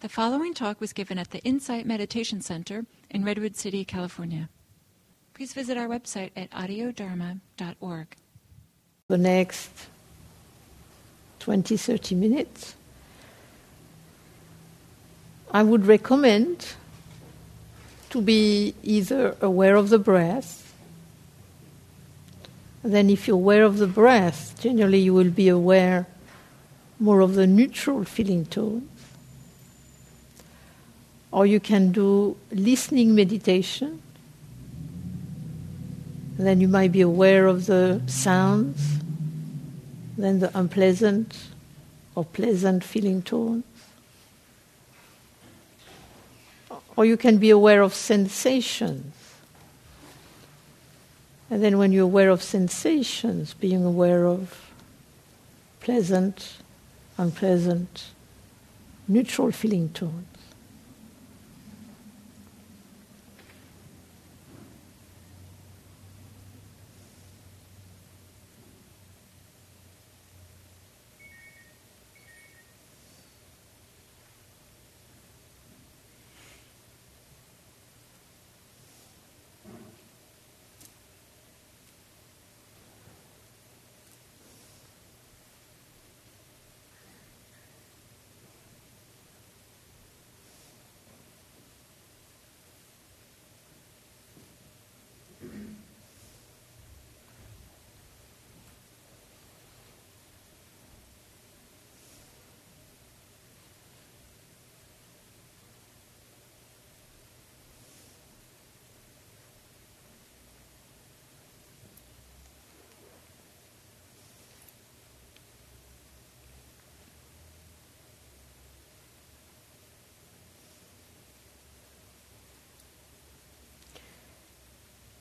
The following talk was given at the Insight Meditation Center in Redwood City, California. Please visit our website at audiodharma.org. The next 20 30 minutes, I would recommend to be either aware of the breath. Then, if you're aware of the breath, generally you will be aware more of the neutral feeling tones or you can do listening meditation. Then you might be aware of the sounds, then the unpleasant or pleasant feeling tones. Or you can be aware of sensations. And then when you're aware of sensations, being aware of pleasant, unpleasant, neutral feeling tones.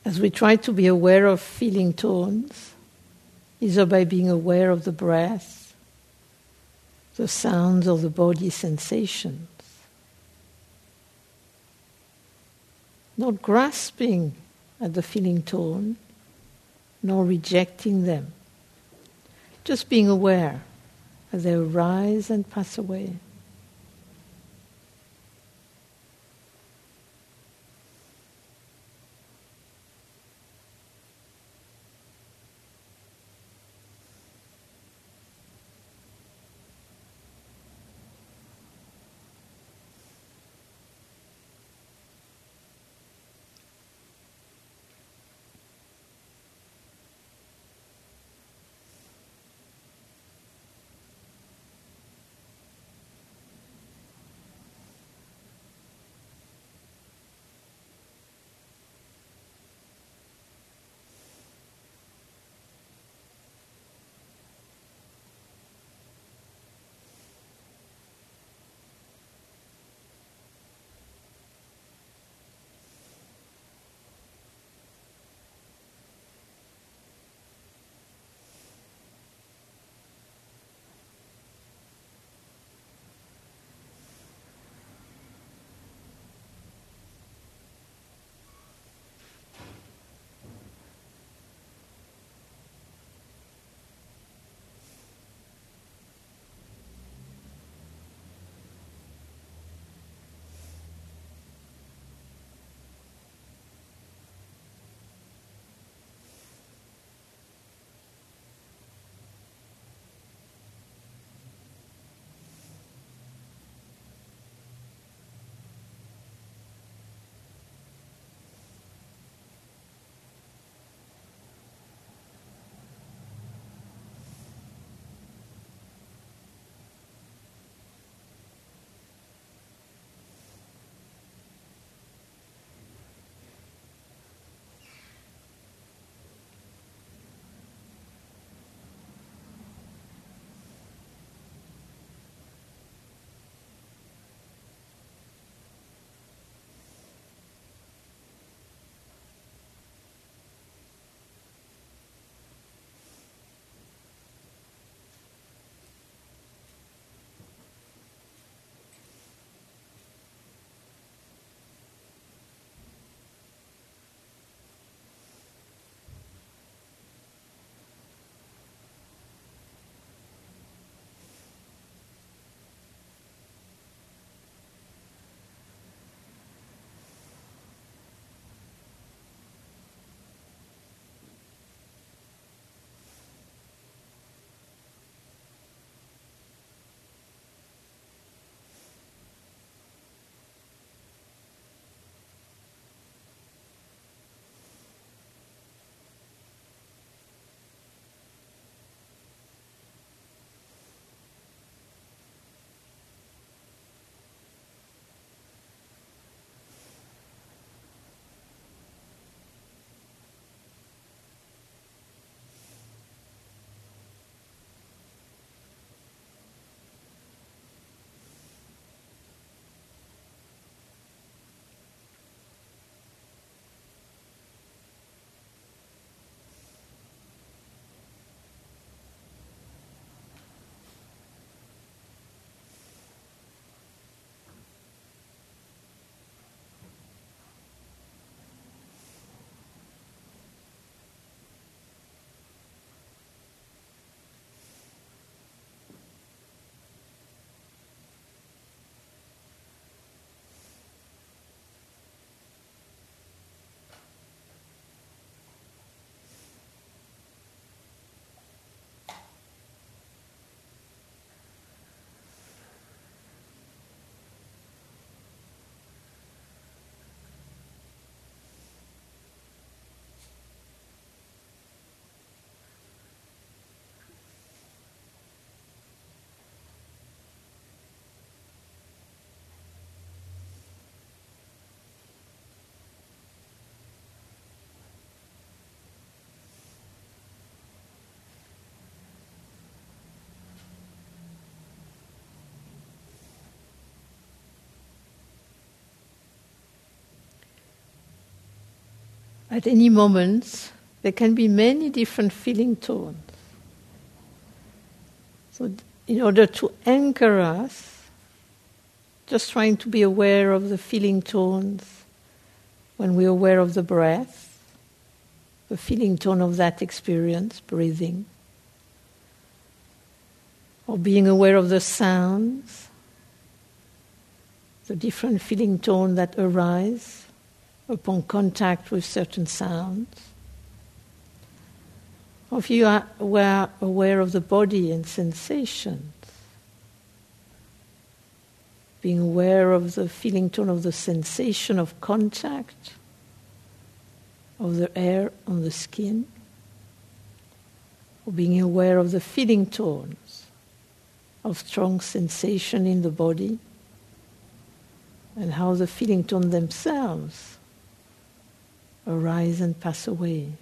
As we try to be aware of feeling tones, either by being aware of the breath, the sounds of the body sensations, not grasping at the feeling tone, nor rejecting them, just being aware as they arise and pass away. At any moment, there can be many different feeling tones. So, in order to anchor us, just trying to be aware of the feeling tones when we're aware of the breath, the feeling tone of that experience, breathing, or being aware of the sounds, the different feeling tone that arise upon contact with certain sounds. Or if you are aware, aware of the body and sensations, being aware of the feeling tone of the sensation of contact, of the air on the skin, or being aware of the feeling tones of strong sensation in the body, and how the feeling tone themselves arise and pass away.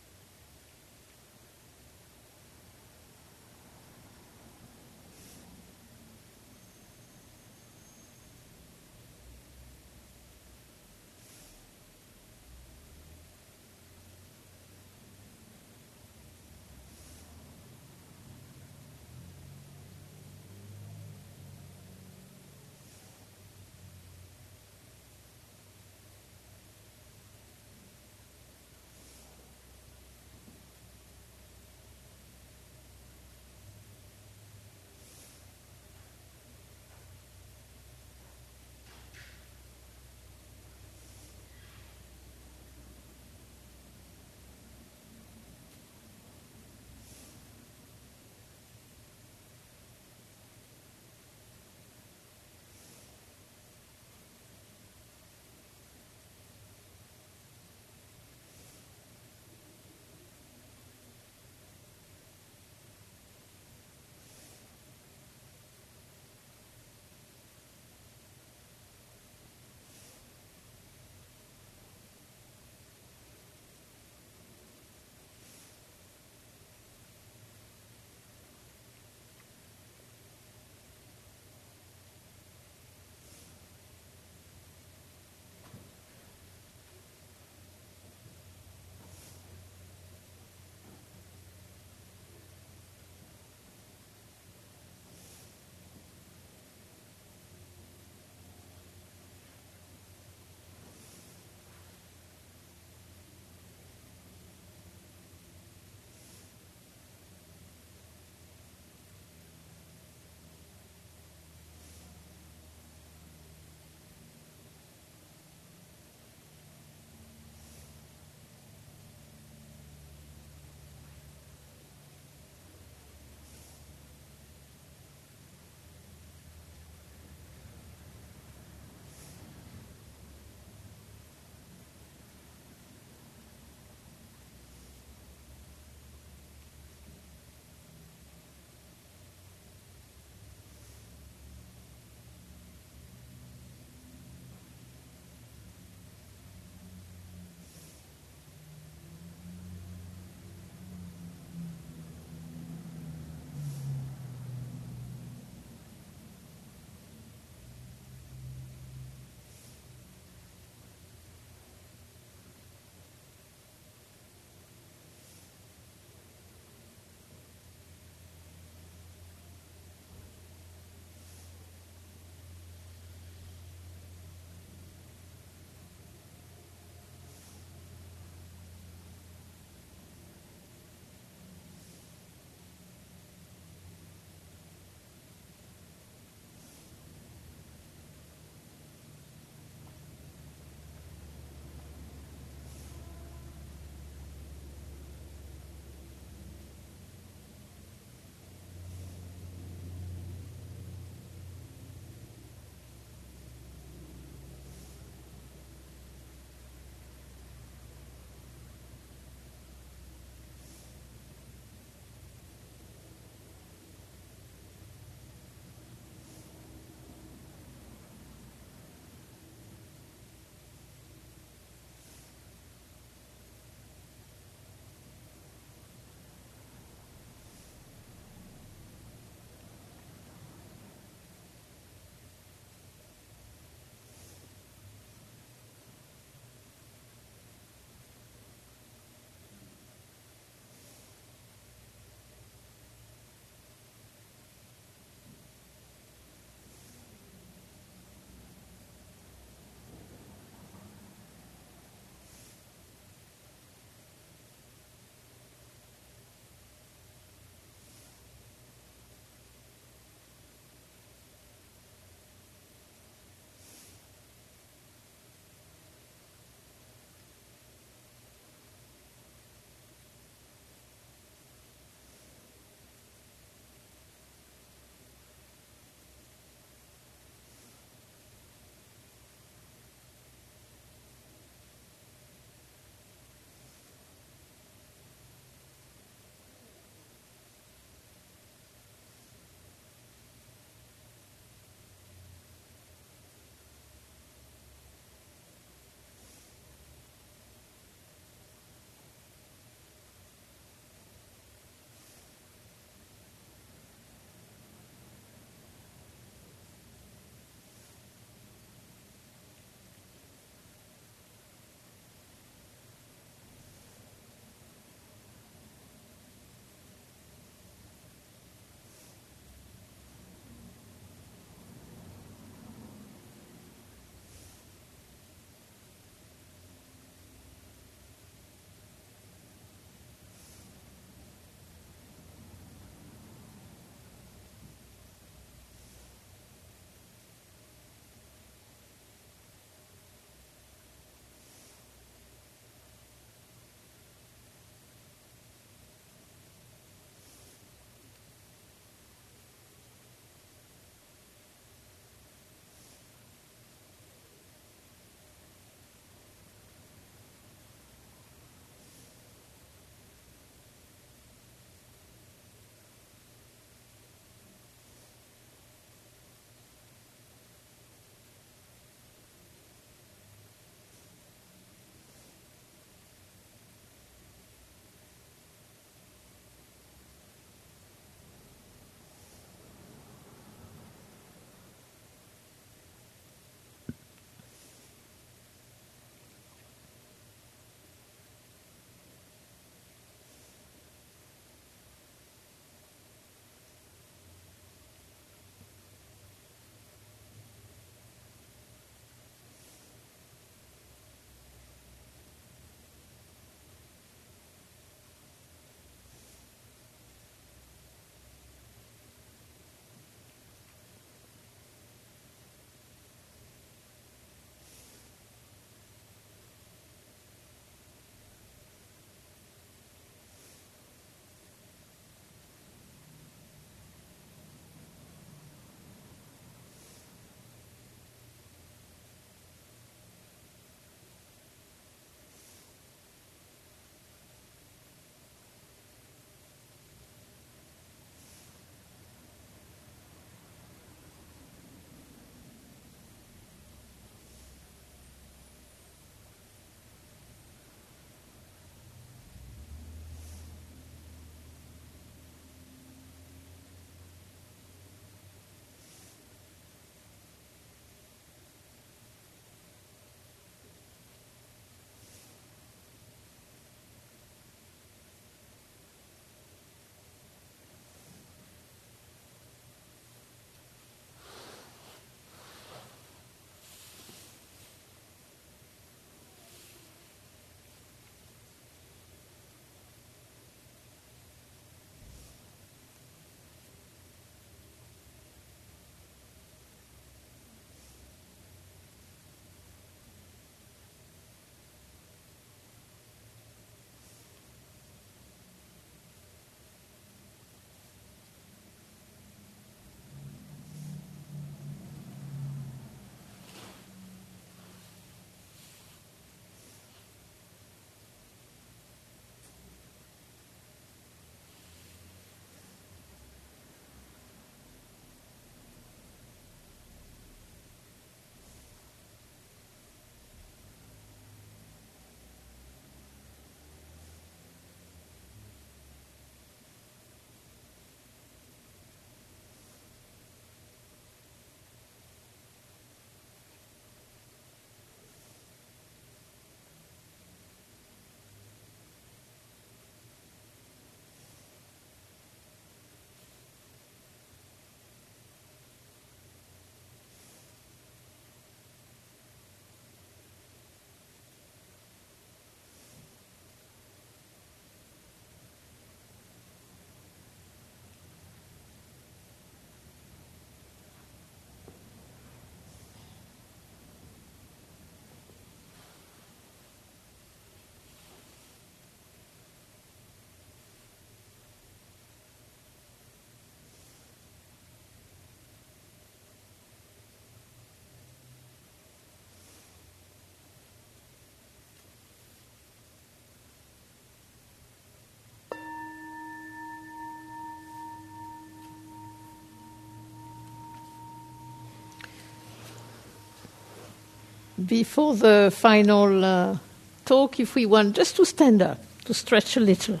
Before the final uh, talk, if we want just to stand up, to stretch a little.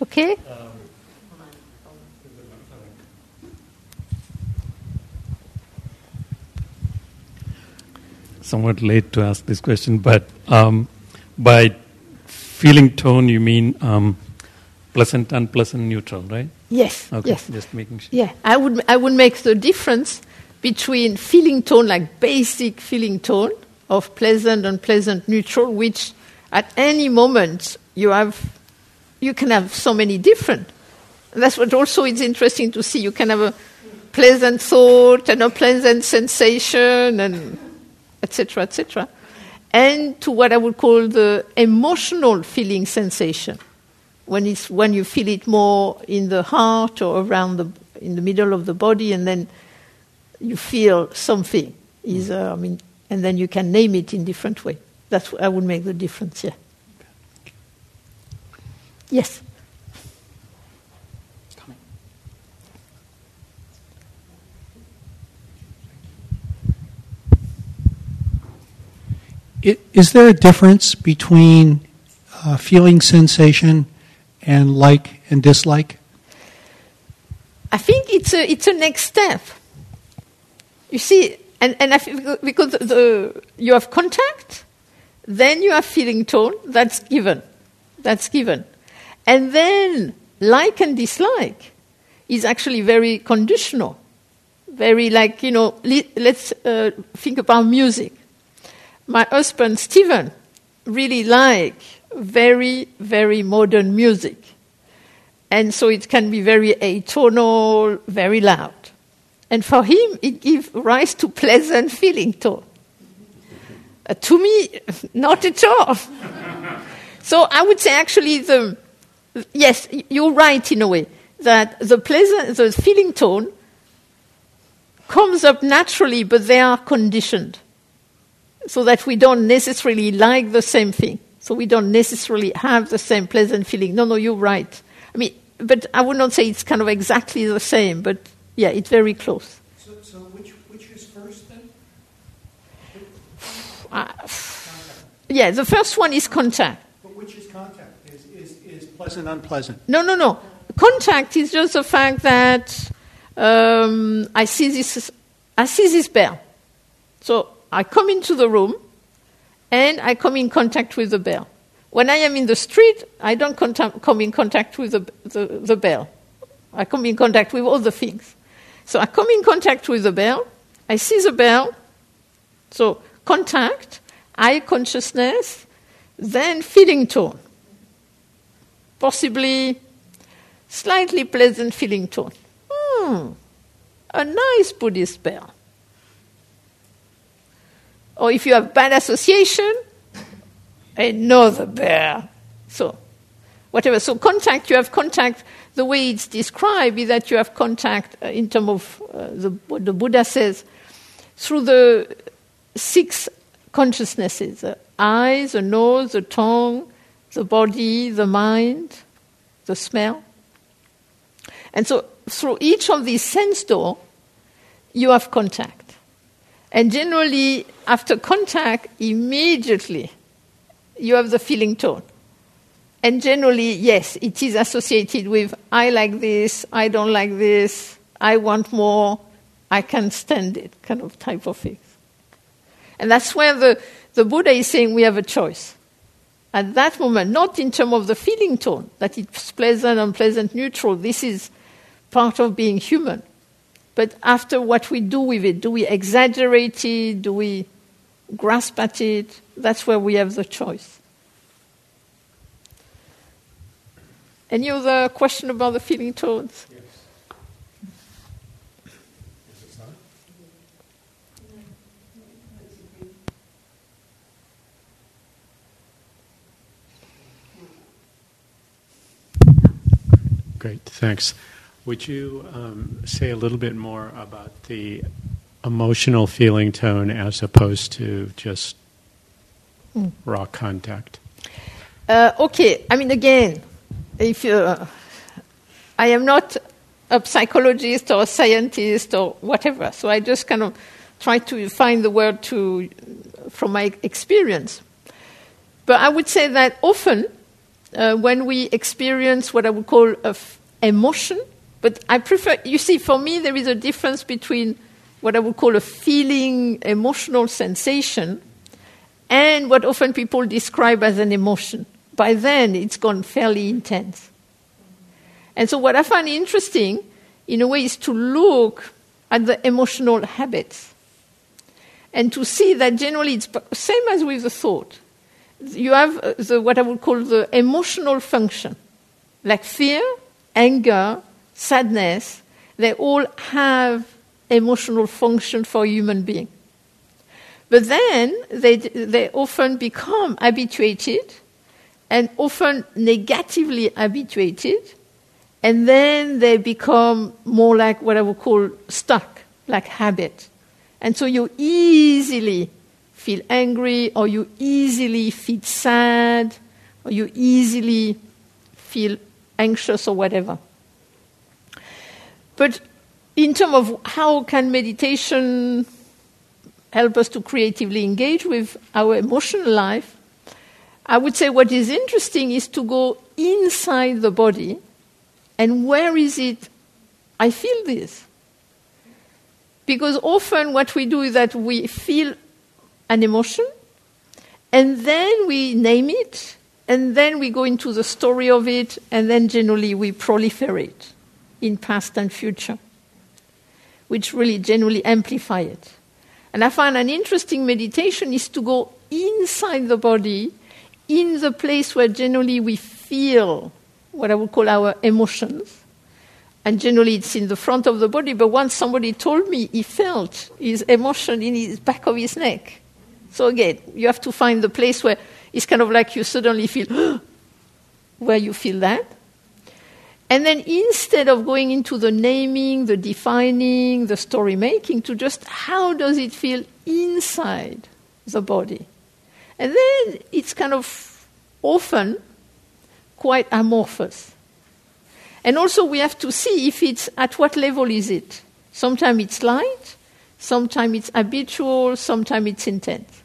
Okay? Somewhat late to ask this question, but um, by feeling tone, you mean um, pleasant, unpleasant, neutral, right? Yes. Okay, Yes. just making sure. Yeah, I would I would make the difference between feeling tone, like basic feeling tone of pleasant, unpleasant, neutral, which at any moment you have, you can have so many different. That's what also is interesting to see. You can have a pleasant thought and a pleasant sensation, and etc. etc. And to what I would call the emotional feeling sensation when it's when you feel it more in the heart or around the in the middle of the body, and then you feel something is uh, I mean, and then you can name it in different way. That's I would make the difference. Yeah. Yes. I- Is there a difference between uh, feeling sensation and like and dislike? I think it's a it's a next step. You see, and and I think because the you have contact, then you have feeling tone. That's given, that's given, and then like and dislike is actually very conditional, very like you know. Let's uh, think about music. My husband Stephen really like very very modern music. And so it can be very atonal, very loud. And for him, it gives rise to pleasant feeling tone. Uh, to me, not at all. so I would say actually the, yes, you're right in a way, that the pleasant, the feeling tone comes up naturally, but they are conditioned. So that we don't necessarily like the same thing. So we don't necessarily have the same pleasant feeling. No, no, you're right. I mean, but I would not say it's kind of exactly the same, but yeah, it's very close. So, so which, which is first then? Uh, yeah, the first one is contact. But which is contact? Pleasant, unpleasant? No, no, no. Contact is just the fact that um, I see this. I see this bell. So I come into the room, and I come in contact with the bell. When I am in the street, I don't contact, come in contact with the, the, the bell. I come in contact with other things. So I come in contact with the bell. I see the bell. So contact, eye consciousness, then feeling tone. Possibly slightly pleasant feeling tone. Hmm, a nice Buddhist bell. Or if you have bad association, another bear. So, whatever. So, contact, you have contact. The way it's described is that you have contact uh, in terms of uh, the, what the Buddha says through the six consciousnesses the eyes, the nose, the tongue, the body, the mind, the smell. And so, through each of these sense door, you have contact. And generally, after contact, immediately you have the feeling tone. And generally, yes, it is associated with I like this, I don't like this, I want more, I can't stand it, kind of type of thing. And that's where the, the Buddha is saying we have a choice. At that moment, not in terms of the feeling tone, that it's pleasant, unpleasant, neutral, this is part of being human. but after what we do with it. Do we exaggerate it? Do we grasp at it? That's where we have the choice. Any other question about the feeling tones? Yes. Great, thanks. Would you um, say a little bit more about the emotional feeling tone as opposed to just mm. raw contact? Uh, okay, I mean, again, if you, uh, I am not a psychologist or a scientist or whatever, so I just kind of try to find the word to, from my experience. But I would say that often uh, when we experience what I would call a f- emotion. But I prefer, you see, for me, there is a difference between what I would call a feeling, emotional sensation, and what often people describe as an emotion. By then, it's gone fairly intense. And so, what I find interesting, in a way, is to look at the emotional habits and to see that generally it's same as with the thought you have uh, the, what I would call the emotional function, like fear, anger, sadness. They all have emotional function for human being. But then they, they often become habituated and often negatively habituated, and then they become more like what I would call stuck, like habit. And so you easily feel angry, or you easily feel sad, or you easily feel anxious or whatever. But in terms of how can meditation help us to creatively engage with our emotional life, I would say what is interesting is to go inside the body and where is it I feel this? Because often what we do is that we feel an emotion, and then we name it, and then we go into the story of it, and then generally we proliferate in past and future, which really generally amplify it. And I find an interesting meditation is to go inside the body, in the place where generally we feel what I would call our emotions. And generally it's in the front of the body, but once somebody told me he felt his emotion in his back of his neck. So again, you have to find the place where it's kind of like you suddenly feel where you feel that. And then instead of going into the naming, the defining, the story making, to just how does it feel inside the body? And then it's kind of often quite amorphous. And also we have to see if it's at what level is it. Sometimes it's light, Sometimes it's habitual, sometimes it's intense.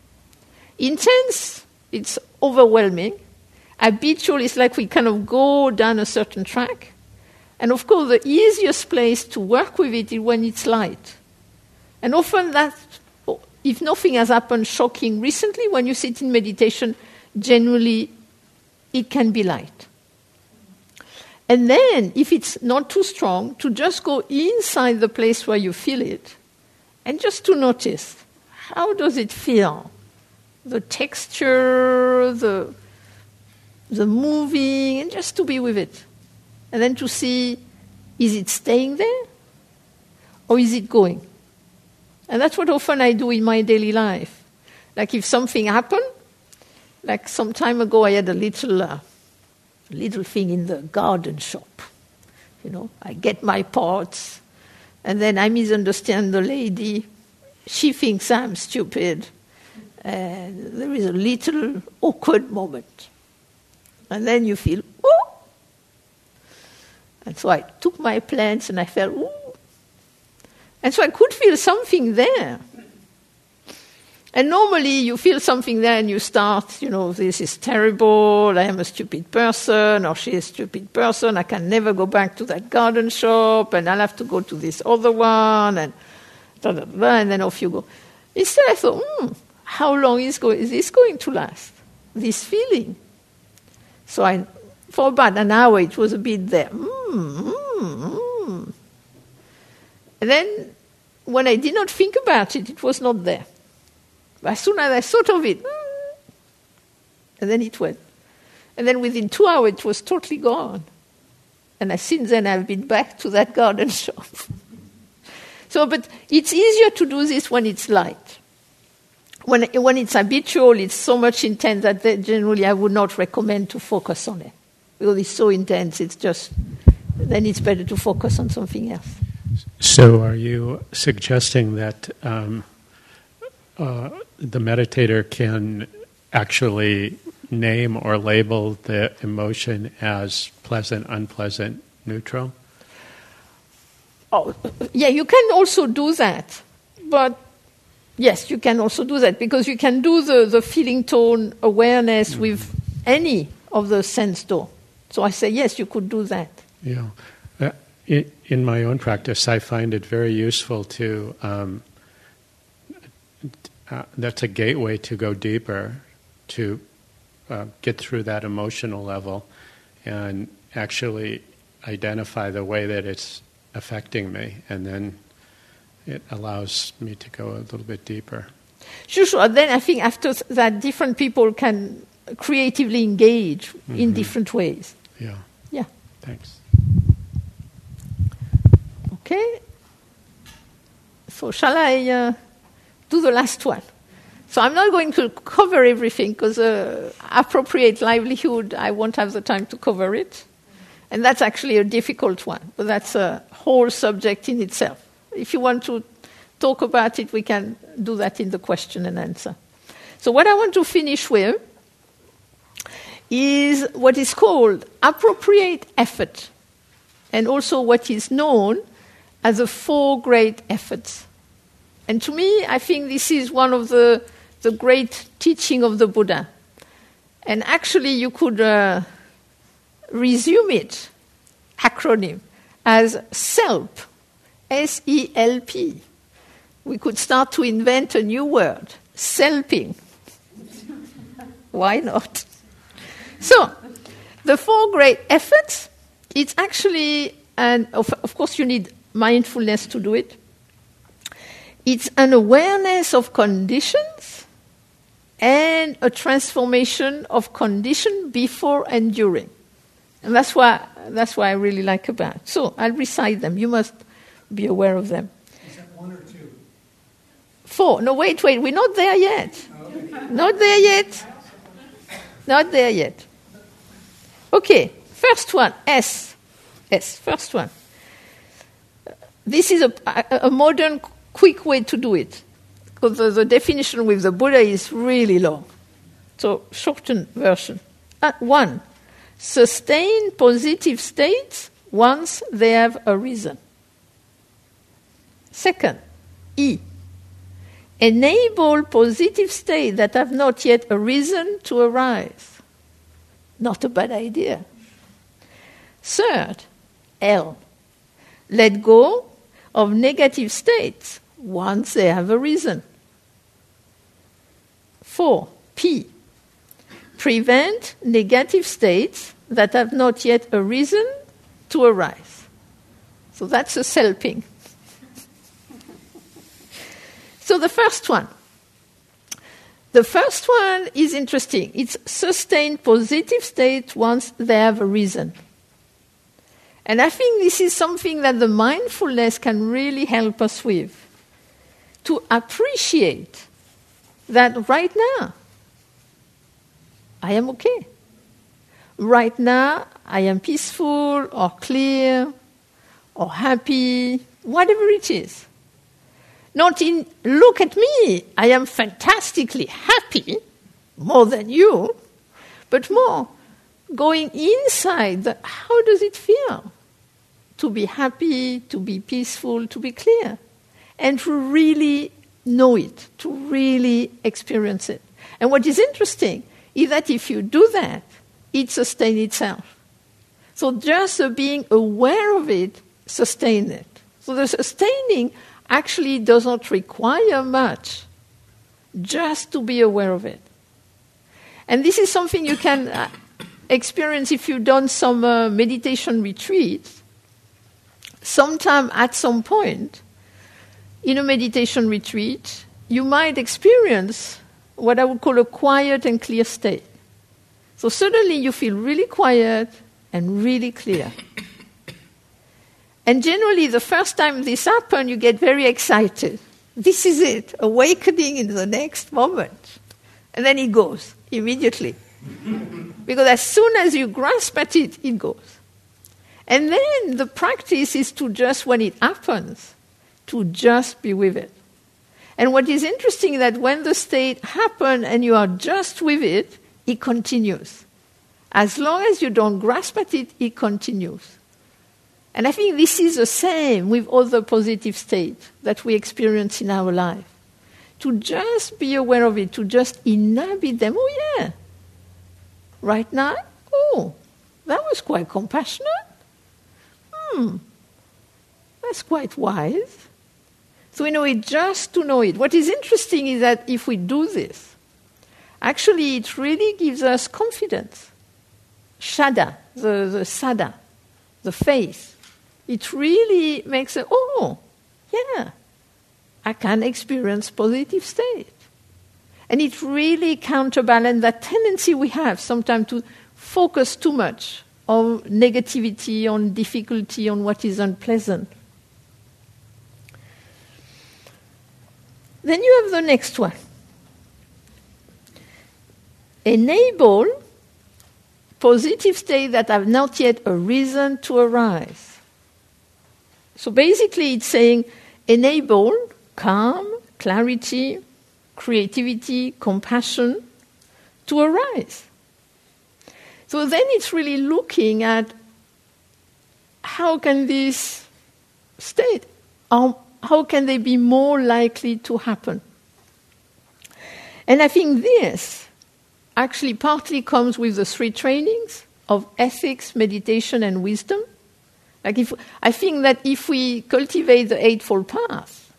Intense, it's overwhelming. Habitual is like we kind of go down a certain track. And of course, the easiest place to work with it is when it's light. And often that, if nothing has happened shocking recently, when you sit in meditation, generally it can be light. And then, if it's not too strong, to just go inside the place where you feel it and just to notice how does it feel? The texture, the, the moving, and just to be with it. And then to see is it staying there or is it going? And that's what often I do in my daily life. Like if something happened, like some time ago I had a little, uh, little thing in the garden shop. You know, I get my pots, and then I misunderstand the lady. She thinks I'm stupid. And there is a little awkward moment. And then you feel, ooh. And so I took my plants and I felt, ooh. And so I could feel something there. And normally you feel something there and you start, you know, this is terrible, I am a stupid person, or she is a stupid person, I can never go back to that garden shop, and I'll have to go to this other one, and blah, blah, blah, and then off you go. Instead, I thought, hmm, how long is, go- is this going to last? This feeling. So I, for about an hour, it was a bit there. Mm, mm, mm. And then when I did not think about it, it was not there. As soon as I thought of it, and then it went. And then within two hours, it was totally gone. And since then, I've been back to that garden shop. so, but it's easier to do this when it's light. When, when it's habitual, it's so much intense that generally I would not recommend to focus on it. Because it's so intense, it's just, then it's better to focus on something else. So, are you suggesting that um, uh, the meditator can actually name or label the emotion as pleasant, unpleasant, neutral? Oh, yeah, you can also do that. But yes, you can also do that because you can do the, the feeling tone awareness mm-hmm. with any of the sense door. So I say, yes, you could do that. Yeah. Uh, in, in, my own practice, I find it very useful to. Um, uh, that's a gateway to go deeper, to uh, get through that emotional level, and actually identify the way that it's affecting me, and then it allows me to go a little bit deeper. Sure, sure. Then I think after that, different people can creatively engage mm-hmm. in different ways. Yeah. Yeah. Thanks. Okay. So shall I uh, do the last one? So I'm not going to cover everything because uh, appropriate livelihood, I won't have the time to cover it. And that's actually a difficult one, but that's a whole subject in itself. If you want to talk about it, we can do that in the question and answer. So, what I want to finish with is what is called appropriate effort, and also what is known as the four great efforts. And to me, I think this is one of the the great teaching of the Buddha. And actually, you could uh, resume it, acronym, as SELP, S E L P. We could start to invent a new word, SELPing. Why not? So, the four great efforts, it's actually, and of, of course, you need mindfulness to do it. It's an awareness of conditions and a transformation of condition before and during. And that's why, that's why I really like about. So I'll recite them. You must be aware of them. Is that one or two? Four. No, wait, wait. We're not there yet. Okay. Not there yet. Not there yet. Okay. First one. S. S. First one. This is a, a modern, quick way to do it because the, the, definition with the Buddha is really long. So, shortened version. Uh, one, sustain positive states once they have arisen. Second, E, enable positive states that have not yet arisen to arise. Not a bad idea. Third, L, let go of negative states once they have arisen. Four, P. Prevent negative states that have not yet arisen to arise. So that's a selping. So the first one. The first one is interesting. It's sustained positive state once they have arisen. And I think this is something that the mindfulness can really help us with. To appreciate that right now I am okay. Right now I am peaceful or clear or happy, whatever it is. Not in, look at me, I am fantastically happy, more than you, but more going inside, how does it feel to be happy, to be peaceful, to be clear, and to really know it, to really experience it. And what is interesting is that if you do that, it sustains itself. So just being aware of it sustains it. So the sustaining actually does not require much, just to be aware of it. And this is something you can uh, experience if you've done some uh, meditation retreats. Sometime at some point, in a meditation retreat, you might experience what I would call a quiet and clear state. So suddenly you feel really quiet and really clear. And generally, the first time this happens, you get very excited. This is it, awakening in the next moment. And then it goes immediately. because as soon as you grasp at it, it goes. And then the practice is to just, when it happens, to just be with it. And what is interesting is that when the state happens and you are just with it, it continues. As long as you don't grasp at it, it continues. And I think this is the same with other positive states that we experience in our life. To just be aware of it, to just inhabit them. Oh, yeah. Right now? Oh, that was quite compassionate. Hmm. That's quite wise. So we know it just to know it. What is interesting is that if we do this, actually it really gives us confidence. Shada, the, the saddha, the faith it really makes it, oh, oh, yeah, I can experience positive state. And it really counterbalances that tendency we have sometimes to focus too much on negativity, on difficulty, on what is unpleasant. Then you have the next one. Enable positive state that have not yet arisen to arise. So basically, it's saying enable calm, clarity, creativity, compassion to arise. So then it's really looking at how can this state, how, how can they be more likely to happen? And I think this actually partly comes with the three trainings of ethics, meditation, and wisdom. Like if, I think that if we cultivate the Eightfold Path,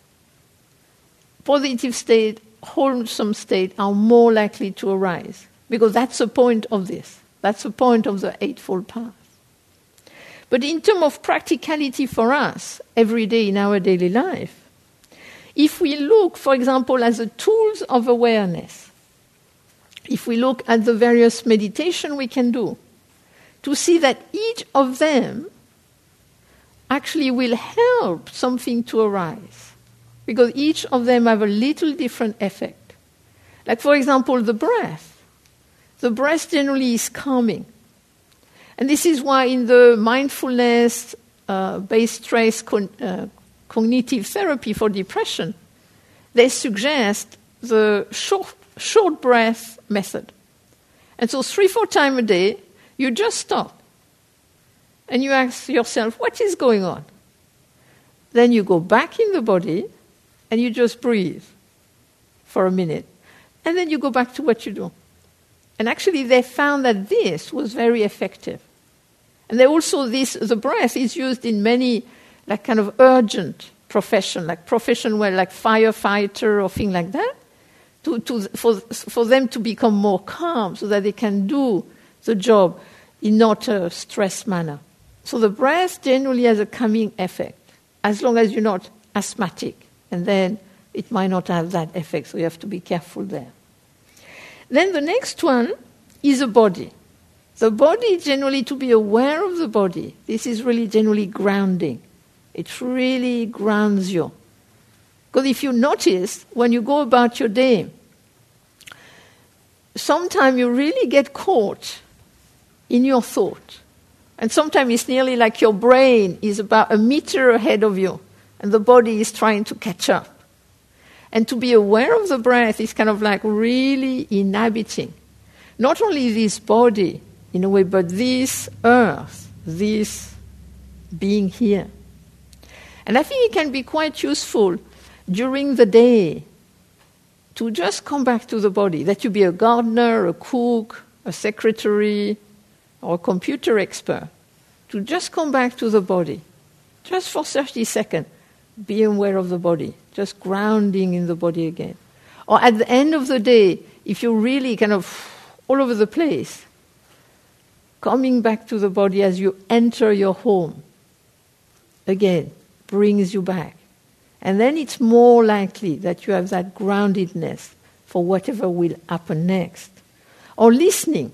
positive state, wholesome state are more likely to arise. Because that's the point of this. That's the point of the Eightfold Path. But in terms of practicality for us, every day in our daily life, if we look, for example, at the tools of awareness, if we look at the various meditation we can do, to see that each of them actually will help something to arise because each of them have a little different effect. Like, for example, the breath. The breath generally is calming. And this is why in the mindfulness uh, based stress con- uh, cognitive therapy for depression, they suggest the short, short breath method. And so, three, four times a day, you just stop and you ask yourself, what is going on? Then you go back in the body and you just breathe for a minute. And then you go back to what you do. And actually, they found that this was very effective. And they also, this, the breath is used in many, like, kind of urgent profession, like profession where, like firefighter or thing like that, to, to, for, for them to become more calm so that they can do the job in not a stressed manner. So the breath generally has a calming effect, as long as you're not asthmatic, and then it might not have that effect, so you have to be careful there. Then the next one is the body. The body, generally, to be aware of the body, this is really generally grounding. It really grounds you. Because if you notice, when you go about your day, sometimes you really get caught in your thought. And sometimes it's nearly like your brain is about a meter ahead of you, and the body is trying to catch up. And to be aware of the breath is kind of like really inhabiting not only this body, in a way, but this earth, this being here. And I think it can be quite useful during the day to just come back to the body, that you be a gardener, a cook, a secretary, or computer expert to just come back to the body, just for 30 seconds, be aware of the body, just grounding in the body again. Or at the end of the day, if you're really kind of all over the place, coming back to the body as you enter your home, again, brings you back. And then it's more likely that you have that groundedness for whatever will happen next. Or listening.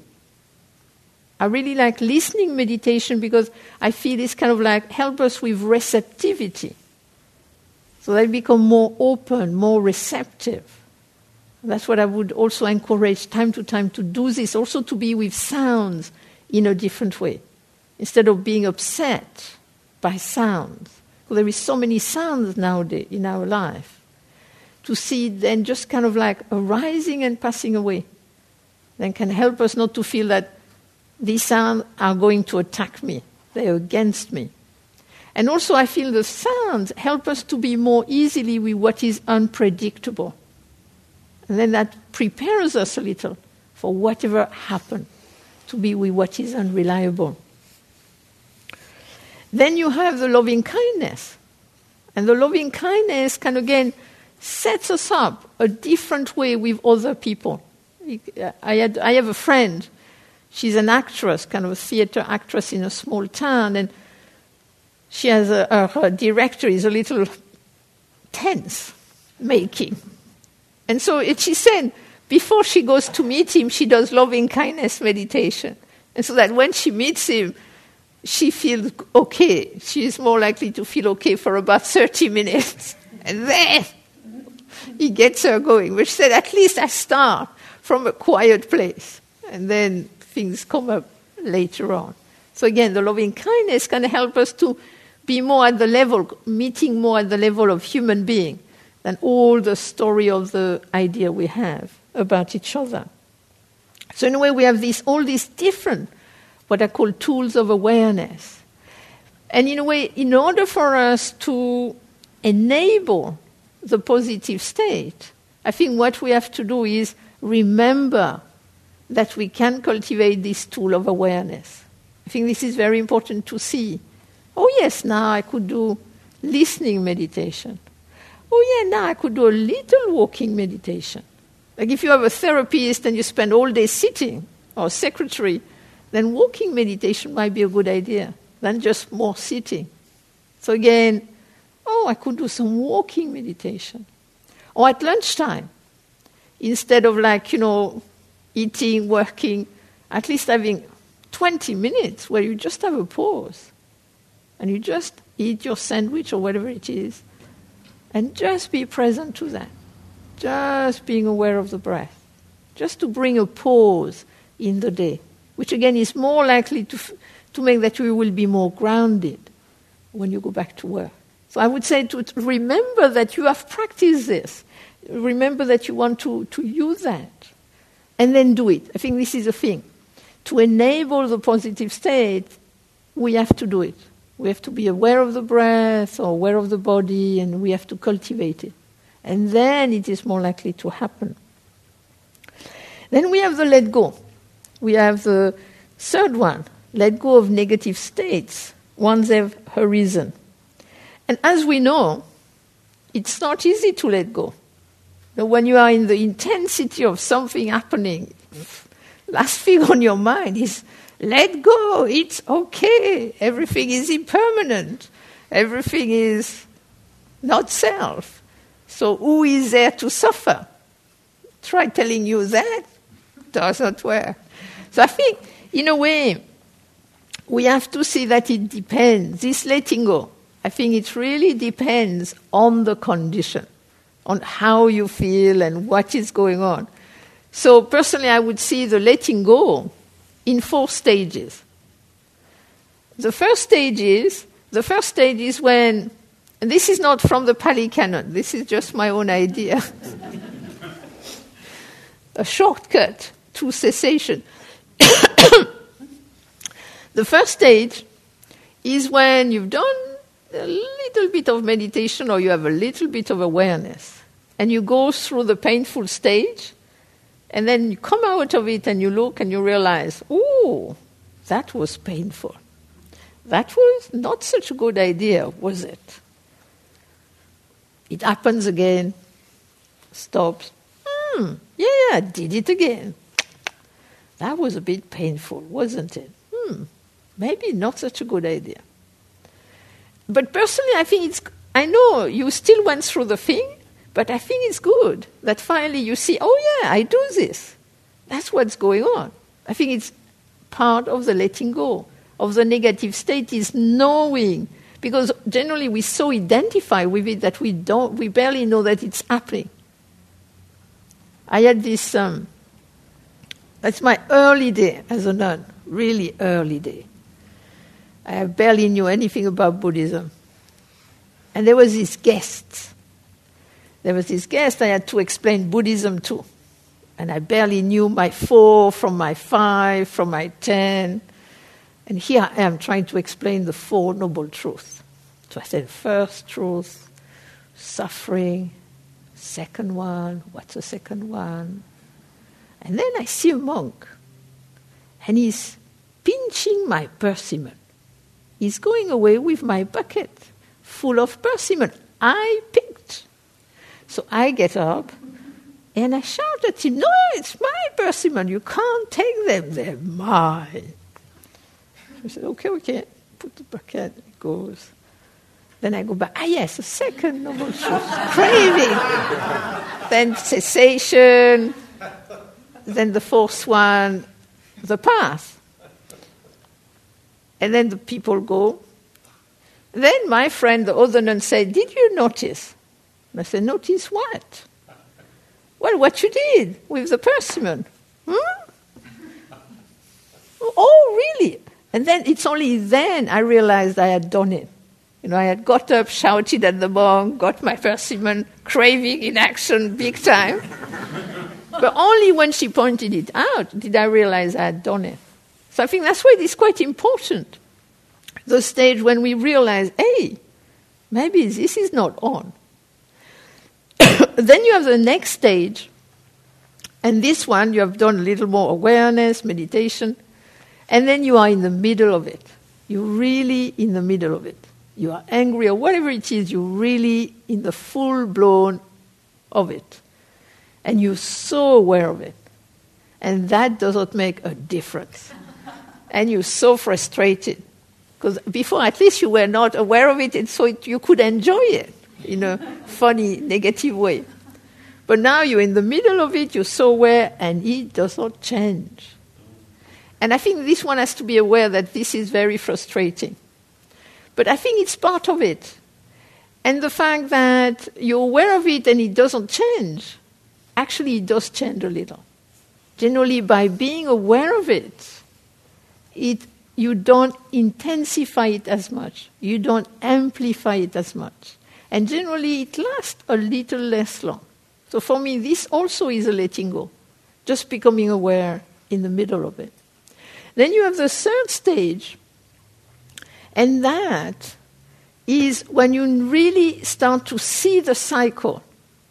I really like listening meditation because I feel it's kind of like help us with receptivity. So they become more open, more receptive. That's what I would also encourage time to time to do this, also to be with sounds in a different way. Instead of being upset by sounds. Because there is so many sounds nowadays in our life. To see then just kind of like arising and passing away. Then can help us not to feel that these sounds are going to attack me. They're against me. And also, I feel the sounds help us to be more easily with what is unpredictable. And then that prepares us a little for whatever happens, to be with what is unreliable. Then you have the loving kindness. And the loving kindness can again set us up a different way with other people. I, had, I have a friend, she's an actress, kind of a theater actress in a small town, and she has a, her director is a little tense making. And so it, she said, before she goes to meet him, she does loving kindness meditation. And so that when she meets him, she feels okay. She is more likely to feel okay for about 30 minutes. And then he gets her going, which said, at least I start from a quiet place. And then things come up later on. So again, the loving kindness can help us to be more at the level, meeting more at the level of human being than all the story of the idea we have about each other. So in a way, we have these, all these different, what I call tools of awareness. And in a way, in order for us to enable the positive state, I think what we have to do is remember that we can cultivate this tool of awareness. I think this is very important to see Oh, yes, now I could do listening meditation. Oh, yeah, now I could do a little walking meditation. Like if you have a therapist and you spend all day sitting, or secretary, then walking meditation might be a good idea than just more sitting. So again, oh, I could do some walking meditation. Or at lunchtime, instead of like, you know, eating, working, at least having 20 minutes where you just have a pause and you just eat your sandwich or whatever it is, and just be present to that. Just being aware of the breath. Just to bring a pause in the day, which again is more likely to, f- to make that you will be more grounded when you go back to work. So I would say to, remember that you have practiced this. Remember that you want to, to use that. And then do it. I think this is the thing. To enable the positive state, we have to do it. We have to be aware of the breath or aware of the body, and we have to cultivate it. And then it is more likely to happen. Then we have the let go. We have the third one let go of negative states once they've arisen. And as we know, it's not easy to let go. When you are in the intensity of something happening, last thing on your mind is let go. It's okay. Everything is impermanent. Everything is not self. So who is there to suffer? Try telling you that. Doesn't work. So I think, in a way, we have to see that it depends. This letting go, I think it really depends on the condition, on how you feel and what is going on. So personally, I would see the letting go in four stages. The first stage is the first stage is when and this is not from the Pali Canon, this is just my own idea. a shortcut to cessation. the first stage is when you've done a little bit of meditation or you have a little bit of awareness and you go through the painful stage and then you come out of it and you look and you realize, oh, that was painful. That was not such a good idea, was it? It happens again, stops. Hmm, yeah, I did it again. That was a bit painful, wasn't it? Hmm, maybe not such a good idea. But personally, I think it's I know you still went through the thing, but I think it's good that finally you see, oh yeah, I do this. That's what's going on. I think it's part of the letting go of the negative state is knowing because generally we so identify with it that we don't we barely know that it's happening i had this um, that's my early day as a nun really early day i barely knew anything about buddhism and there was this guest there was this guest i had to explain buddhism to and i barely knew my four from my five from my ten and here I am trying to explain the Four Noble Truths. So I said, first truth, suffering. Second one, what's the second one? And then I see a monk, and he's pinching my persimmon. He's going away with my bucket full of persimmon I picked. So I get up and I shout at him, No, it's my persimmon. You can't take them. They're mine. I said, okay, okay, put the bucket, it goes. Then I go back, ah, yes, a second noble truth, craving. then cessation. Then the fourth one, the path. And then the people go. Then my friend, the other nun, said, Did you notice? I said, Notice what? Well, what you did with the persimmon. Hmm? Oh, really? And then it's only then I realized I had done it. You know, I had got up, shouted at the monk, got my persimmon, craving in action big time. but only when she pointed it out did I realize I had done it. So I think that's why it is quite important. The stage when we realize, hey, maybe this is not on. Then you have the next stage, and this one you have done a little more awareness, meditation. And then you are in the middle of it. You're really in the middle of it. You are angry or whatever it is, you're really in the full blown of it. And you're so aware of it. And that does not make a difference. and you're so frustrated. Because before, at least you were not aware of it, and so it, you could enjoy it in a funny, negative way. But now you're in the middle of it, you're so aware, and it does not change. And I think this one has to be aware that this is very frustrating. But I think it's part of it. And the fact that you're aware of it and it doesn't change, actually, it does change a little. Generally, by being aware of it, it you don't intensify it as much, you don't amplify it as much. And generally, it lasts a little less long. So for me, this also is a letting go, just becoming aware in the middle of it. Then you have the third stage, and that is when you really start to see the cycle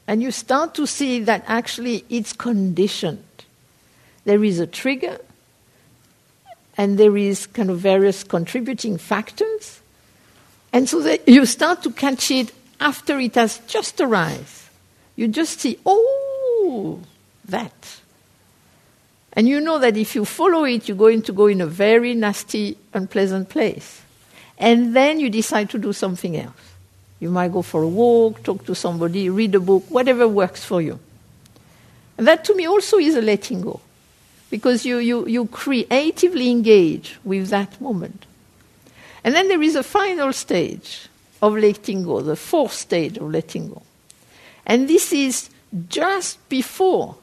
and you start to see that actually it's conditioned. There is a trigger, and there is kind of various contributing factors. And so that you start to catch it after it has just arisen. You just see, oh, that. And you know that if you follow it, you're going to go in a very nasty, unpleasant place. And then you decide to do something else. You might go for a walk, talk to somebody, read a book, whatever works for you. And that to me also is a letting go. Because you, you, you creatively engage with that moment. And then there is a final stage of letting go, the fourth stage of letting go. And this is just before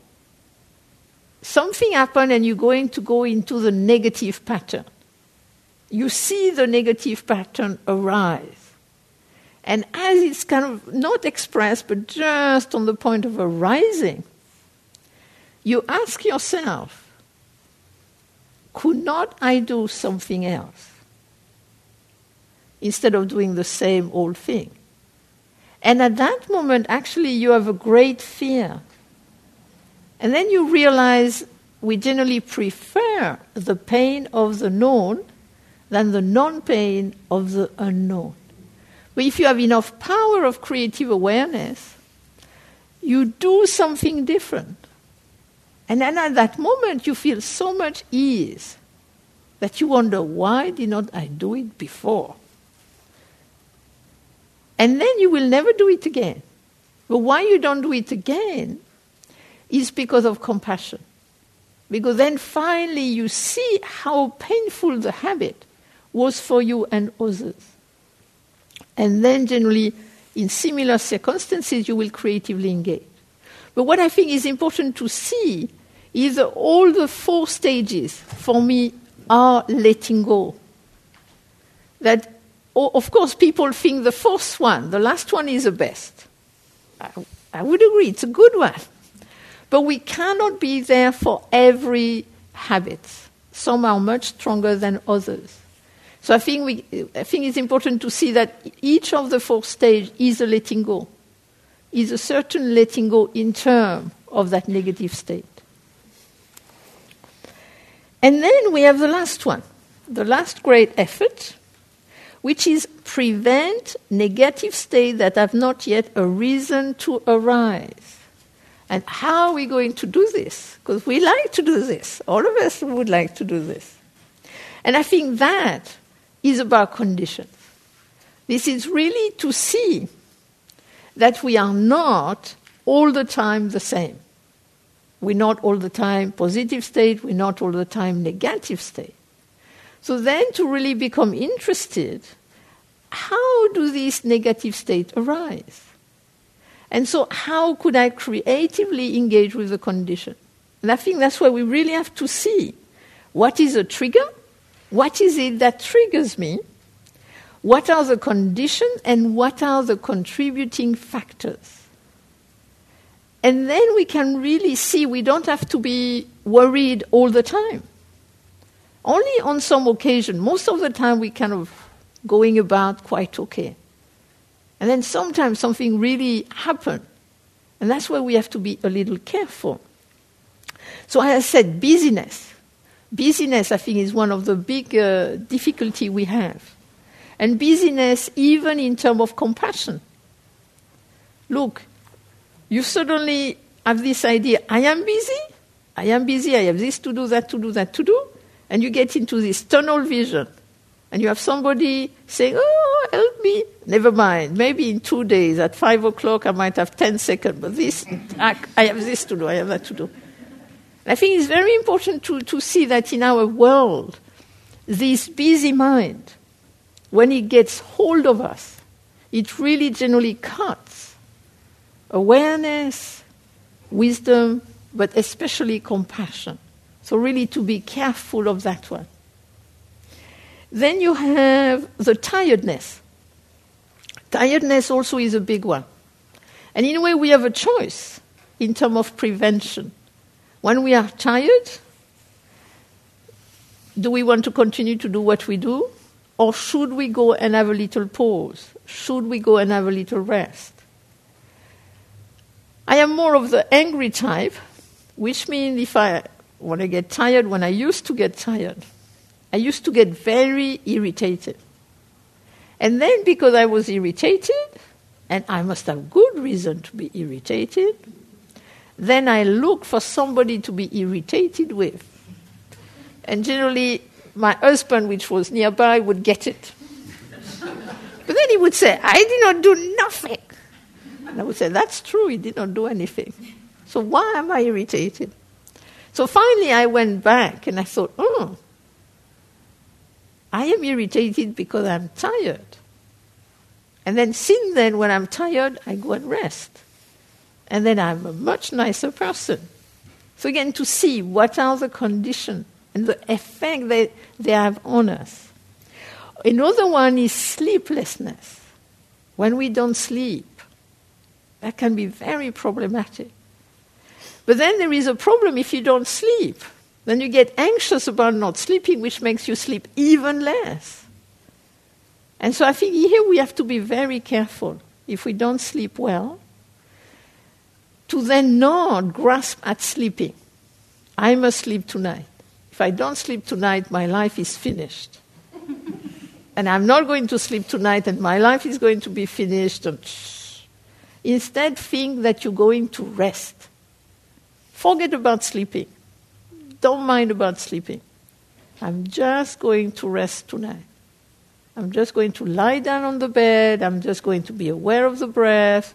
something happened and you're going to go into the negative pattern. You see the negative pattern arise. And as it's kind of not expressed, but just on the point of arising, you ask yourself, could not I do something else? Instead of doing the same old thing. And at that moment, actually, you have a great fear and then you realize we generally prefer the pain of the known than the non pain of the unknown. But if you have enough power of creative awareness, you do something different. And then at that moment, you feel so much ease that you wonder, why did not I do it before? And then you will never do it again. But why you don't do it again is because of compassion. Because then finally you see how painful the habit was for you and others. And then generally, in similar circumstances, you will creatively engage. But what I think is important to see is that all the four stages for me are letting go. That, of course, people think the fourth one, the last one, is the best. I, I would agree, it's a good one. But we cannot be there for every habit. Some are much stronger than others. So I think, we, I think it's important to see that each of the four stages is a letting go, is a certain letting go in terms of that negative state. And then we have the last one, the last great effort, which is prevent negative states that have not yet arisen to arise. And how are we going to do this? Because we like to do this. All of us would like to do this. And I think that is about conditions. This is really to see that we are not all the time the same. We're not all the time positive state, we're not all the time negative state. So then to really become interested, how do these negative states arise? And so how could I creatively engage with the condition? And I think that's where we really have to see what is a trigger what is it that triggers me? What are the conditions and what are the contributing factors? And then we can really see we don't have to be worried all the time. Only on some occasion, most of the time we kind of going about quite okay. And then sometimes something really happens. And that's where we have to be a little careful. So as I said, busyness busyness, I think, is one of the big uh, difficulty we have. And busyness, even in terms of compassion. Look, you suddenly have this idea, I am busy, I am busy, I have this to do, that to do, that to do, and you get into this tunnel vision. And you have somebody saying, Oh, help me. Never mind. Maybe in two days at five o'clock I might have 10 seconds, but this, I, have this to do, I have that to do. I think it's very important to, to see that in our world, this busy mind, when it gets hold of us, it really generally cuts awareness, wisdom, but especially compassion. So, really, to be careful of that one. Then you have the tiredness. Tiredness also is a big one. And in a way, we have a choice in terms of prevention. When we are tired, do we want to continue to do what we do? Or should we go and have a little pause? Should we go and have a little rest? I am more of the angry type, which means if I want I get tired, when I used to get tired, I used to get very irritated. And then because I was irritated, and I must have good reason to be irritated, then I look for somebody to be irritated with. And generally, my husband, which was nearby, would get it. But then he would say, I did not do nothing. And I would say, That's true, he did not do anything. So why am I irritated? So finally, I went back and I thought, Oh, I am irritated because I'm tired. And then, since then, when I'm tired, I go and rest and then I'm a much nicer person. So again, to see what are the conditions and the effect they, they have on us. Another one is sleeplessness. When we don't sleep, that can be very problematic. But then there is a problem if you don't sleep. Then you get anxious about not sleeping, which makes you sleep even less. And so I think here we have to be very careful. If we don't sleep well, to then not grasp at sleeping. I must sleep tonight. If I don't sleep tonight, my life is finished. and I'm not going to sleep tonight, and my life is going to be finished. Instead, think that you're going to rest. Forget about sleeping. Don't mind about sleeping. I'm just going to rest tonight. I'm just going to lie down on the bed. I'm just going to be aware of the breath.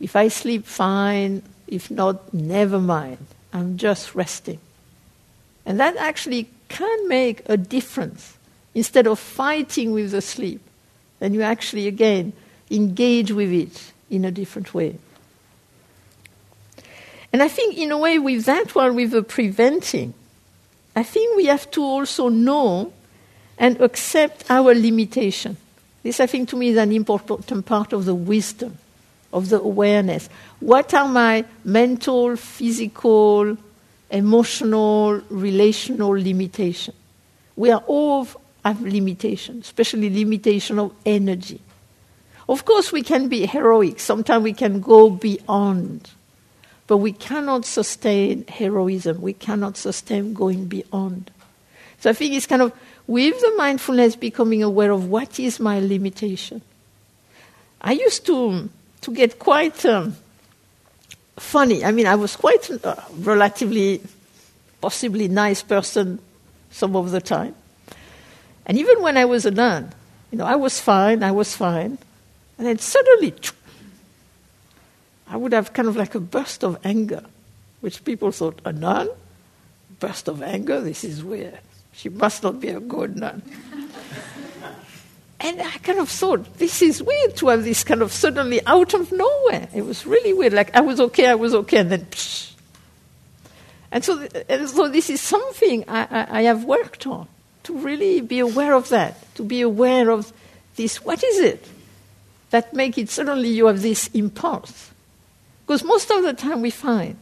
If I sleep, fine. If not, never mind. I'm just resting. And that actually can make a difference. Instead of fighting with the sleep, then you actually, again, engage with it in a different way. And I think, in a way, with that one, with the preventing, I think we have to also know and accept our limitation. This, I think, to me is an important part of the wisdom, of the awareness. What are my mental, physical, emotional, relational limitations? We are all have limitations, especially limitation of energy. Of course, we can be heroic. Sometimes we can go beyond. But we cannot sustain heroism. We cannot sustain going beyond. So I think it's kind of with the mindfulness becoming aware of what is my limitation. I used to, to get quite um, funny. I mean, I was quite a uh, relatively, possibly nice person some of the time. And even when I was a nun, you know, I was fine, I was fine. And then suddenly, I would have kind of like a burst of anger, which people thought, a nun? Burst of anger? This is weird. She must not be a good nun. and I kind of thought, this is weird to have this kind of suddenly out of nowhere. It was really weird. Like, I was okay, I was okay, and then psh. And so, and so this is something I, I, I have worked on to really be aware of that, to be aware of this. What is it that make it suddenly you have this impulse? Because most of the time we find,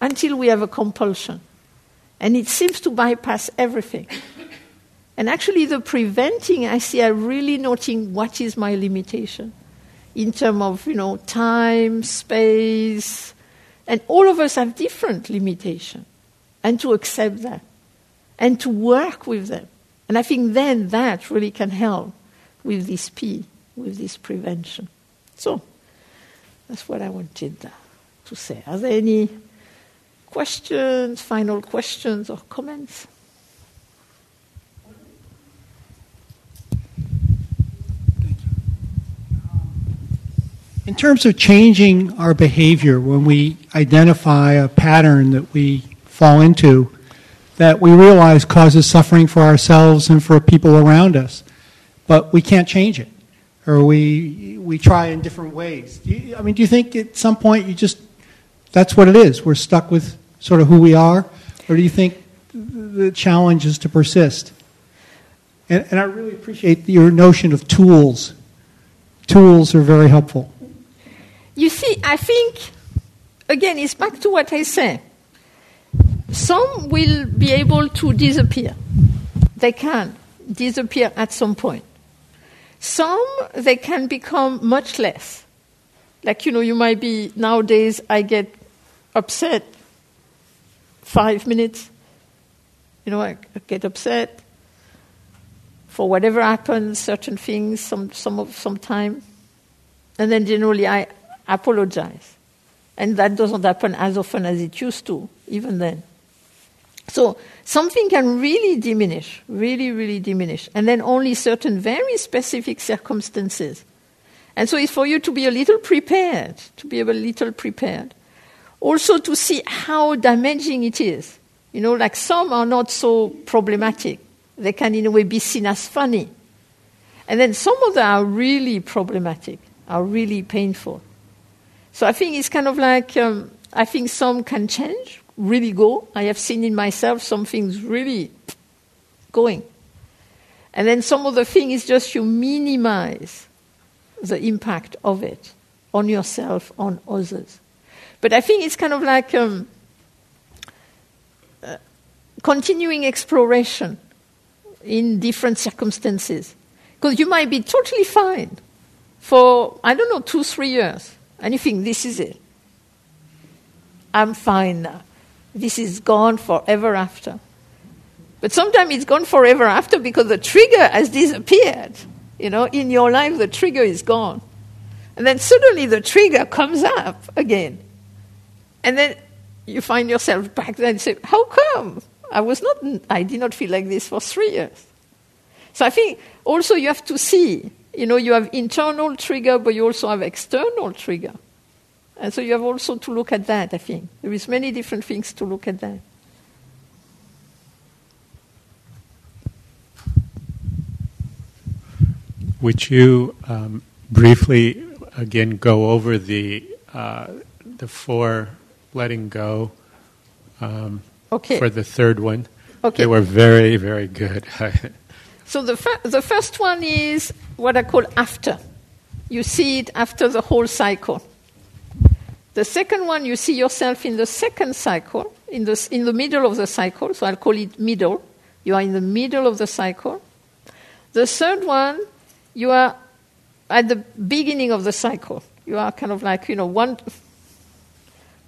until we have a compulsion, and it seems to bypass everything. And actually, the preventing, I see, I really noting what is my limitation in terms of, you know, time, space, and all of us have different limitation, And to accept that and to work with them. And I think then that really can help with this P, with this prevention. So, that's what I wanted uh, to say. Are there any questions, final questions or comments? In terms of changing our behavior, when we identify a pattern that we fall into, that we realize causes suffering for ourselves and for people around us, but we can't change it, or we we try in different ways. You, I mean, do you think at some point you just that's what it is? We're stuck with sort of who we are, or do you think the challenge is to persist? And, and I really appreciate your notion of tools. Tools are very helpful. You see, I think again, it's back to what I said. Some will be able to disappear. They can disappear at some point. Some, they can become much less. Like, you know, you might be, nowadays, I get upset five minutes. You know, I get upset for whatever happens, certain things, some, some, of, some time. And then generally I apologize. And that doesn't happen as often as it used to, even then. So something can really diminish, really, really diminish, and then only certain very specific circumstances. And so it's for you to be a little prepared, to be a little prepared. Also to see how damaging it is. You know, like some are not so problematic. They can in a way be seen as funny. And then some of them are really problematic, are really painful. So I think it's kind of like, um, I think some can change, really go. I have seen in myself some things really going. And then some of the thing is just you minimize the impact of it on yourself, on others. But I think it's kind of like um, uh, continuing exploration in different circumstances. Because you might be totally fine for, I don't know, two, three years, and you think, this is it. I'm fine now. This is gone forever after. But sometimes it's gone forever after because the trigger has disappeared. You know, in your life, the trigger is gone. And then suddenly the trigger comes up again. And then you find yourself back there and say, How come? I was not I did not feel like this for three years. So I think also you have to see, you know, you have internal trigger, but you also have external trigger. And so you have also to look at that, I think. There is many different things to look at that. Would you um, briefly again go over the uh, the four letting go um, Okay. for the third one? Okay. They were very very good. So the, fir- the first one is what I call after. You see it after the whole cycle. The second one, you see yourself in the second cycle, in the, in the middle of the cycle. So I'll call it middle. You are in the middle of the cycle. The third one, you are at the beginning of the cycle. You are kind of like, you know, one,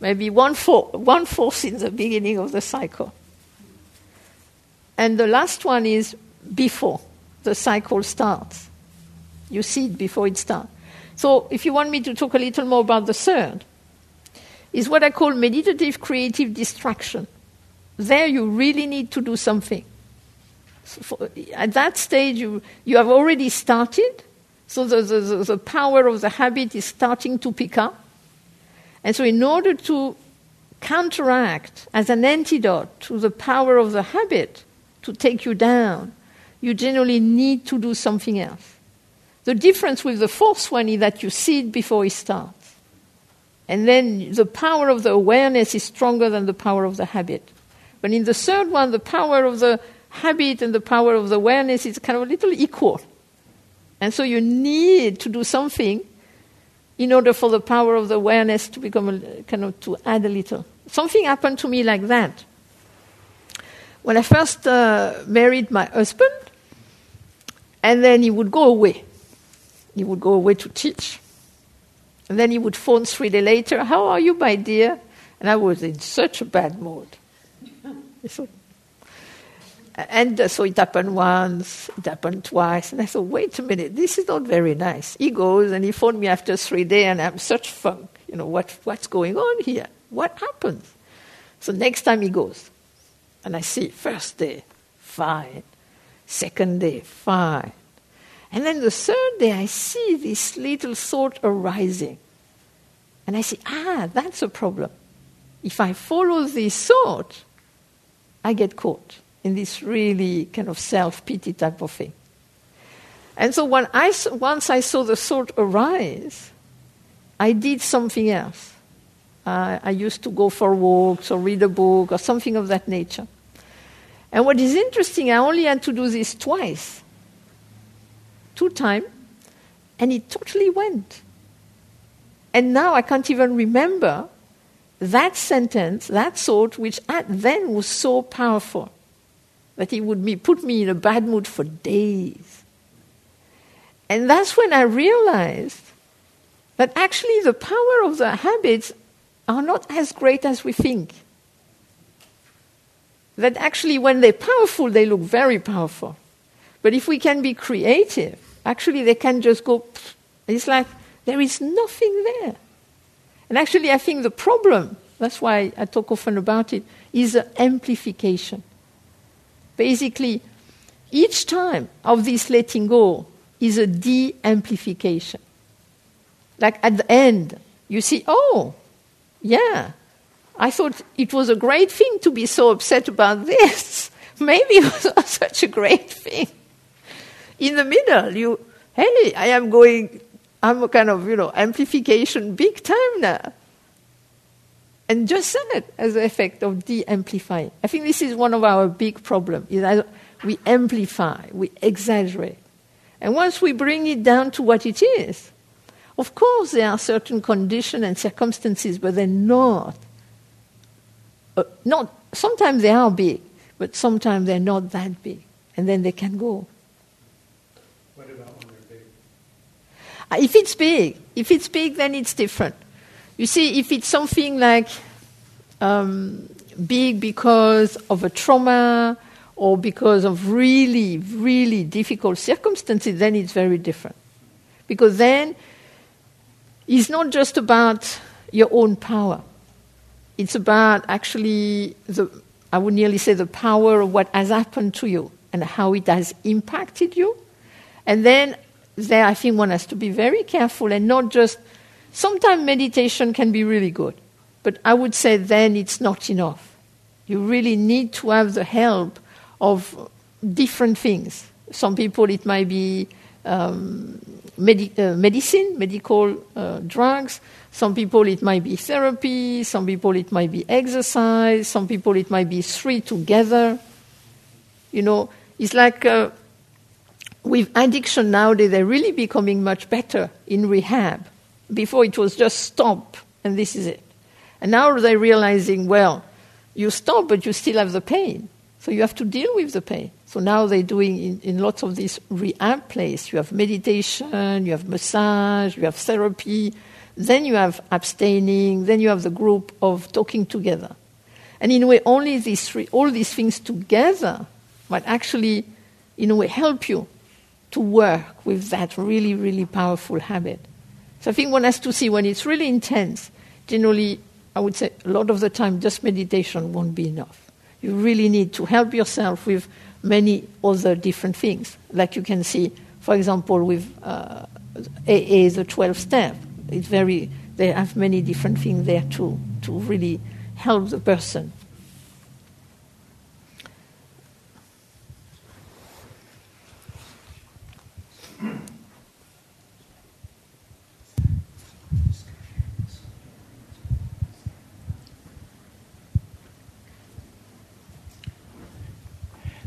maybe one, four, one fourth in the beginning of the cycle. And the last one is before the cycle starts. You see it before it starts. So, if you want me to talk a little more about the third, is what I call meditative creative distraction. There, you really need to do something. So for, at that stage, you, you have already started, so the, the, the, power of the habit is starting to pick up. And so, in order to counteract as an antidote to the power of the habit to take you down, you generally need to do something else. The difference with the fourth one is that you see it before it starts. And then the power of the awareness is stronger than the power of the habit. But in the third one, the power of the habit and the power of the awareness is kind of a little equal. And so you need to do something in order for the power of the awareness to become a, kind of to add a little. Something happened to me like that. When I first uh, married my husband, and then he would go away. He would go away to teach. And then he would phone three days later, How are you, my dear? And I was in such a bad mood. And uh, so it happened once, it happened twice. And I thought, wait a minute, this is not very nice. He goes and he phoned me after three days, and I'm such funk. You know, what, what's going on here? What happens? So next time he goes, and I see, first day, fine. Second day, fine. And then the third day, I see this little thought arising. And I say, ah, that's a problem. If I follow this thought, I get caught in this really kind of self pity type of thing. And so when I, once I saw the thought arise, I did something else. Uh, I used to go for walks or read a book or something of that nature. And what is interesting, I only had to do this twice, two times, and it totally went. And now I can't even remember that sentence, that thought, which at then was so powerful that it would be, put me in a bad mood for days. And that's when I realized that actually the power of the habits are not as great as we think. That actually, when they're powerful, they look very powerful. But if we can be creative, actually, they can just go. pfft. It's like there is nothing there. And actually, I think the problem, that's why I talk often about it, is the amplification. Basically, each time of this letting go is a de amplification. Like at the end, you see, oh, yeah, I thought it was a great thing to be so upset about this. Maybe it was not such a great thing. In the middle, you, hey, I am going, I'm a kind of, you know, amplification big time now. And just that as an effect of de-amplifying. I think this is one of our big problems, is that we amplify, we exaggerate. And once we bring it down to what it is, of course there are certain conditions and circumstances, but they're not. Uh, not sometimes they are big, but sometimes they're not that big. And then they can go. What about when they're big? Uh, If it's big, if it's big, then it's different. You see, if it's something like um, big because of a trauma or because of really, really difficult circumstances, then it's very different. Because then it's not just about your own power. It's about actually the, I would nearly say the power of what has happened to you and how it has impacted you. And then there, I think one has to be very careful and not just. Sometimes meditation can be really good, but I would say then it's not enough. You really need to have the help of different things. Some people, it might be um, medi- uh, medicine, medical uh, drugs. Some people, it might be therapy. Some people, it might be exercise. Some people, it might be three together. You know, it's like uh, with addiction nowadays, they're really becoming much better in rehab. Before it was just stop, and this is it. And now they're realizing, well, you stop, but you still have the pain. So you have to deal with the pain. So now they're doing in, in lots of these rehab places, you have meditation, you have massage, you have therapy, then you have abstaining, then you have the group of talking together. And in a way, only these three, all these things together might actually, in a way, help you to work with that really, really powerful habit. So I think one has to see when it's really intense, generally, I would say a lot of the time, just meditation won't be enough. You really need to help yourself with many other different things. Like you can see, for example, with uh, AA, the 12 step, it's very, they have many different things there to, to really help the person.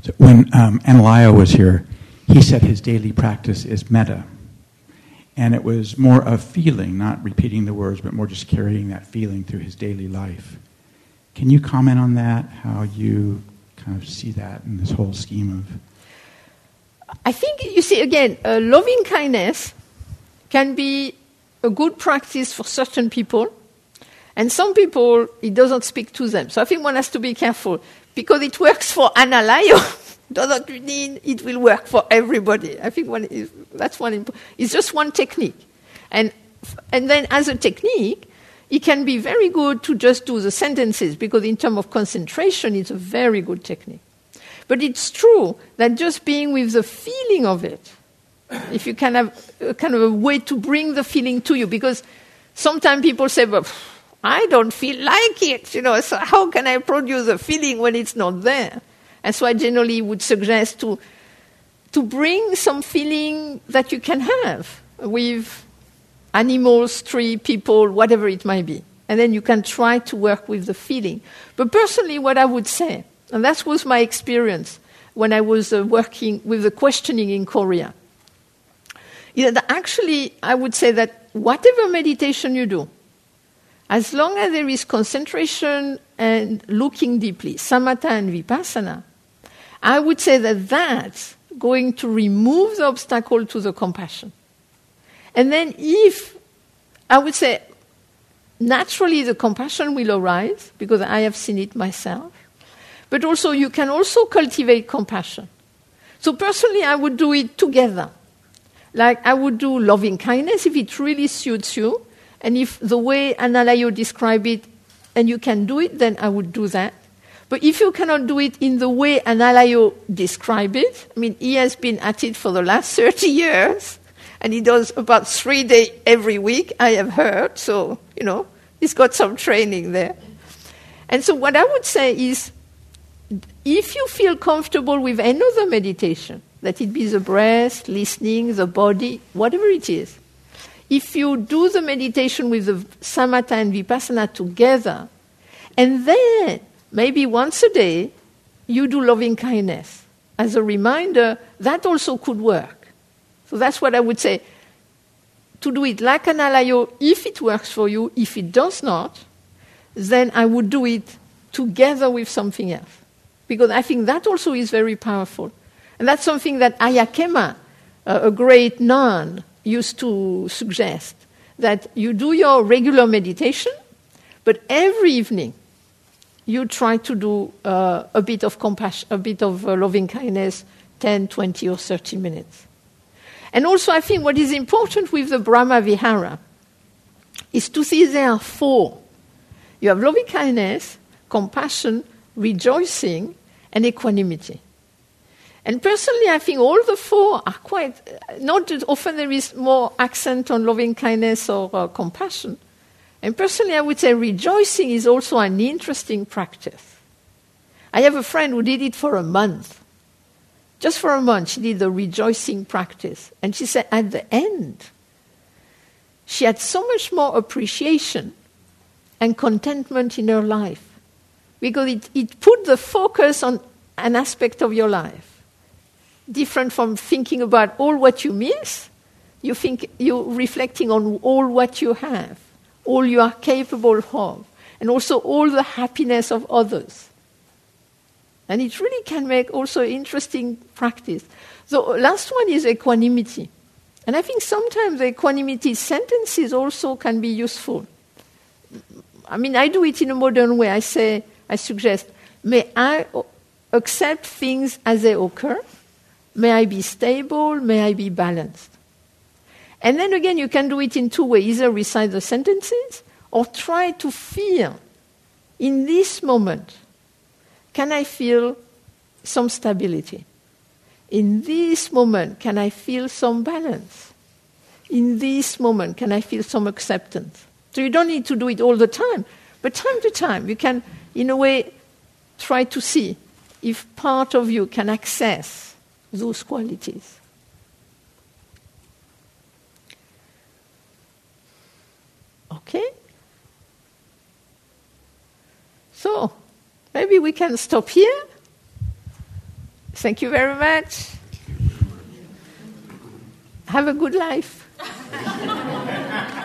So when um, Analayo was here, he said his daily practice is metta. And it was more of feeling, not repeating the words, but more just carrying that feeling through his daily life. Can you comment on that? How you kind of see that in this whole scheme of. I think, you see, again, uh, loving kindness can be a good practice for certain people, and some people, it doesn't speak to them. So I think one has to be careful because it works for Analayo. doesn't mean it will work for everybody. I think one is, that's one. Imp- it's just one technique, and and then as a technique, it can be very good to just do the sentences because in terms of concentration, it's a very good technique. But it's true that just being with the feeling of it, if you can have a kind of a way to bring the feeling to you, because sometimes people say, "But." I don't feel like it, you know, so how can I produce a feeling when it's not there? And so I generally would suggest to, to bring some feeling that you can have with animals, tree, people, whatever it might be. And then you can try to work with the feeling. But personally, what I would say, and that was my experience when I was uh, working with the questioning in Korea, is that actually I would say that whatever meditation you do, as long as there is concentration and looking deeply, samatha and vipassana, I would say that that's going to remove the obstacle to the compassion. And then, if I would say naturally the compassion will arise because I have seen it myself, but also you can also cultivate compassion. So, personally, I would do it together. Like I would do loving kindness if it really suits you, and if the way Analayo described it, and you can do it, then I would do that. But if you cannot do it in the way Analayo described it, I mean, he has been at it for the last 30 years, and he does about three days every week, I have heard, so, you know, he's got some training there. And so what I would say is, if you feel comfortable with another meditation, let it be the breath, listening, the body, whatever it is, if you do the meditation with the samatha and vipassana together, and then maybe once a day you do loving kindness as a reminder, that also could work. So that's what I would say. To do it like Analayo, if it works for you, if it does not, then I would do it together with something else. Because I think that also is very powerful. And that's something that Ayya Khema, a great nun, used to suggest that you do your regular meditation, but every evening you try to do uh, a bit of compassion, a bit of uh, loving kindness, 10, 20, or 30 minutes. And also, I think what is important with the Brahma Vihara is to see there are four. You have loving kindness, compassion, rejoicing, and equanimity. And personally, I think all the four are quite, not often there is more accent on loving kindness or uh, compassion. And personally, I would say rejoicing is also an interesting practice. I have a friend who did it for a month. Just for a month, she did the rejoicing practice. And she said at the end, she had so much more appreciation and contentment in her life because it, it put the focus on an aspect of your life different from thinking about all what you miss. You think you're reflecting on all what you have, all you are capable of, and also all the happiness of others. And it really can make also interesting practice. The last one is equanimity. And I think sometimes the equanimity sentences also can be useful. I mean, I do it in a modern way. I say, I suggest, may I accept things as they occur? May I be stable? May I be balanced? And then again, you can do it in two ways either recite the sentences or try to feel in this moment can I feel some stability? In this moment, can I feel some balance? In this moment, can I feel some acceptance? So you don't need to do it all the time, but time to time, you can, in a way, try to see if part of you can access those qualities. Okay? So, maybe we can stop here. Thank you very much. Have a good life.